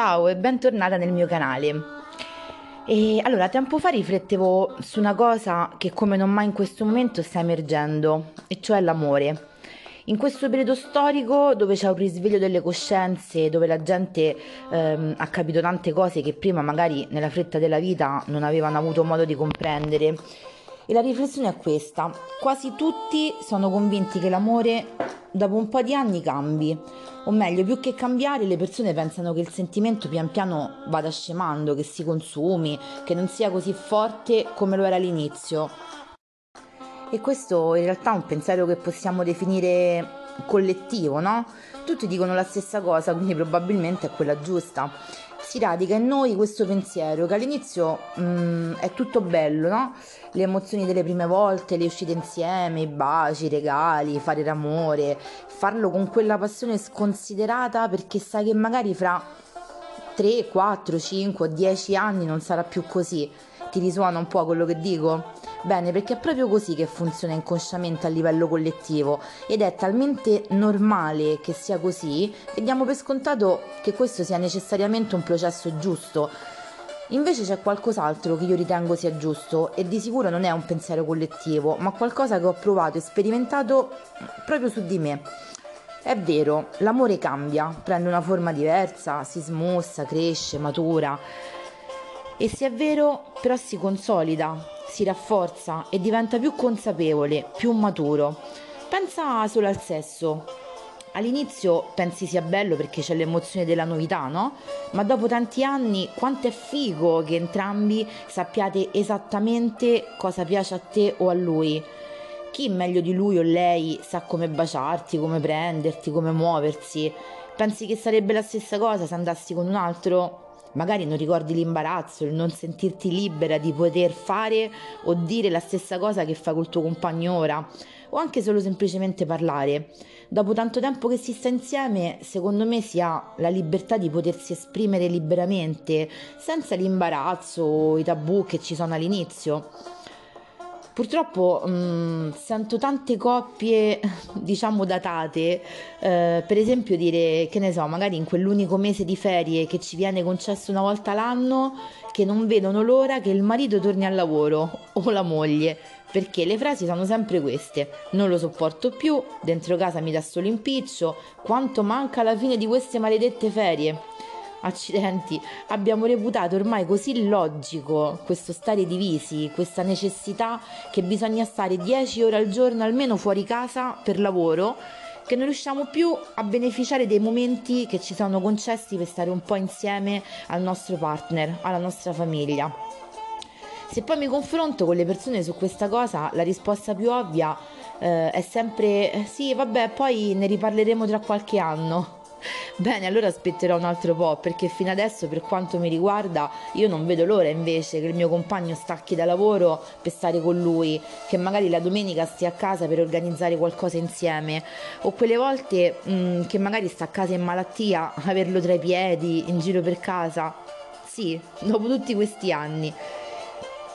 Ciao e bentornata nel mio canale. E allora, tempo fa riflettevo su una cosa che come non mai in questo momento sta emergendo, e cioè l'amore. In questo periodo storico dove c'è un risveglio delle coscienze, dove la gente ehm, ha capito tante cose che prima magari nella fretta della vita non avevano avuto modo di comprendere. E la riflessione è questa, quasi tutti sono convinti che l'amore dopo un po' di anni cambi, o meglio, più che cambiare, le persone pensano che il sentimento pian piano vada scemando, che si consumi, che non sia così forte come lo era all'inizio. E questo in realtà è un pensiero che possiamo definire collettivo, no? Tutti dicono la stessa cosa, quindi probabilmente è quella giusta. Si radica in noi questo pensiero che all'inizio mh, mm, è tutto bello, no? Le emozioni delle prime volte, le uscite insieme, i baci, i regali, fare l'amore, farlo con quella passione sconsiderata perché sai che magari fra 3, 4, 5 10 anni non sarà più così. Ti risuona un po' quello che dico? Bene, perché è proprio così che funziona inconsciamente a livello collettivo ed è talmente normale che sia così che diamo per scontato che questo sia necessariamente un processo giusto. Invece c'è qualcos'altro che io ritengo sia giusto e di sicuro non è un pensiero collettivo, ma qualcosa che ho provato e sperimentato proprio su di me. È vero, l'amore cambia, prende una forma diversa, si smussa, cresce, matura. E se è vero, però si consolida, si rafforza e diventa più consapevole, più maturo. Pensa solo al sesso. All'inizio pensi sia bello perché c'è l'emozione della novità, no? Ma dopo tanti anni quanto è figo che entrambi sappiate esattamente cosa piace a te o a lui. Chi meglio di lui o lei sa come baciarti, come prenderti, come muoversi? Pensi che sarebbe la stessa cosa se andassi con un altro? Magari non ricordi l'imbarazzo, il non sentirti libera di poter fare o dire la stessa cosa che fai col tuo compagno ora, o anche solo semplicemente parlare. Dopo tanto tempo che si sta insieme, secondo me si ha la libertà di potersi esprimere liberamente, senza l'imbarazzo o i tabù che ci sono all'inizio. Purtroppo mh, mm, sento tante coppie, diciamo, datate, eh, per esempio dire, che ne so, magari in quell'unico mese di ferie che ci viene concesso una volta l'anno, che non vedono l'ora che il marito torni al lavoro o la moglie, perché le frasi sono sempre queste, non lo sopporto più, dentro casa mi dà solo impiccio, quanto manca alla fine di queste maledette ferie accidenti, abbiamo reputato ormai così logico questo stare divisi, questa necessità che bisogna stare 10 ore al giorno almeno fuori casa per lavoro, che non riusciamo più a beneficiare dei momenti che ci sono concessi per stare un po' insieme al nostro partner, alla nostra famiglia. Se poi mi confronto con le persone su questa cosa, la risposta più ovvia eh, è sempre sì, vabbè, poi ne riparleremo tra qualche anno. Bene, allora aspetterò un altro po', perché fino adesso, per quanto mi riguarda, io non vedo l'ora invece che il mio compagno stacchi da lavoro per stare con lui, che magari la domenica stia a casa per organizzare qualcosa insieme, o quelle volte mh, mm, che magari sta a casa in malattia, averlo tra i piedi, in giro per casa. Sì, dopo tutti questi anni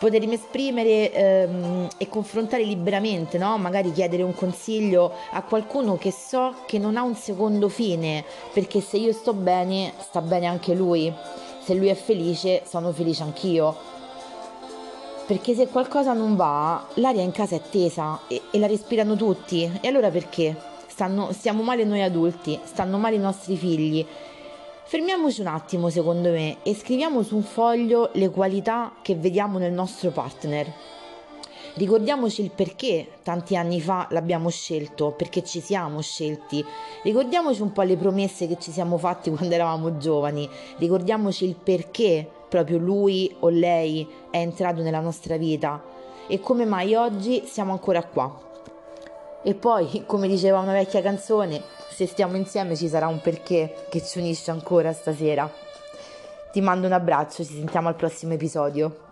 potermi esprimere ehm, e confrontare liberamente, no? magari chiedere un consiglio a qualcuno che so che non ha un secondo fine, perché se io sto bene, sta bene anche lui, se lui è felice, sono felice anch'io. Perché se qualcosa non va, l'aria in casa è tesa e, e la respirano tutti, e allora perché? Stanno, stiamo male noi adulti, stanno male i nostri figli Fermiamoci un attimo, secondo me, e scriviamo su un foglio le qualità che vediamo nel nostro partner. Ricordiamoci il perché tanti anni fa l'abbiamo scelto, perché ci siamo scelti. Ricordiamoci un po' le promesse che ci siamo fatti quando eravamo giovani. Ricordiamoci il perché proprio lui o lei è entrato nella nostra vita e come mai oggi siamo ancora qua. E poi, come diceva una vecchia canzone, se stiamo insieme ci sarà un perché che ci unisce ancora stasera. Ti mando un abbraccio, ci sentiamo al prossimo episodio.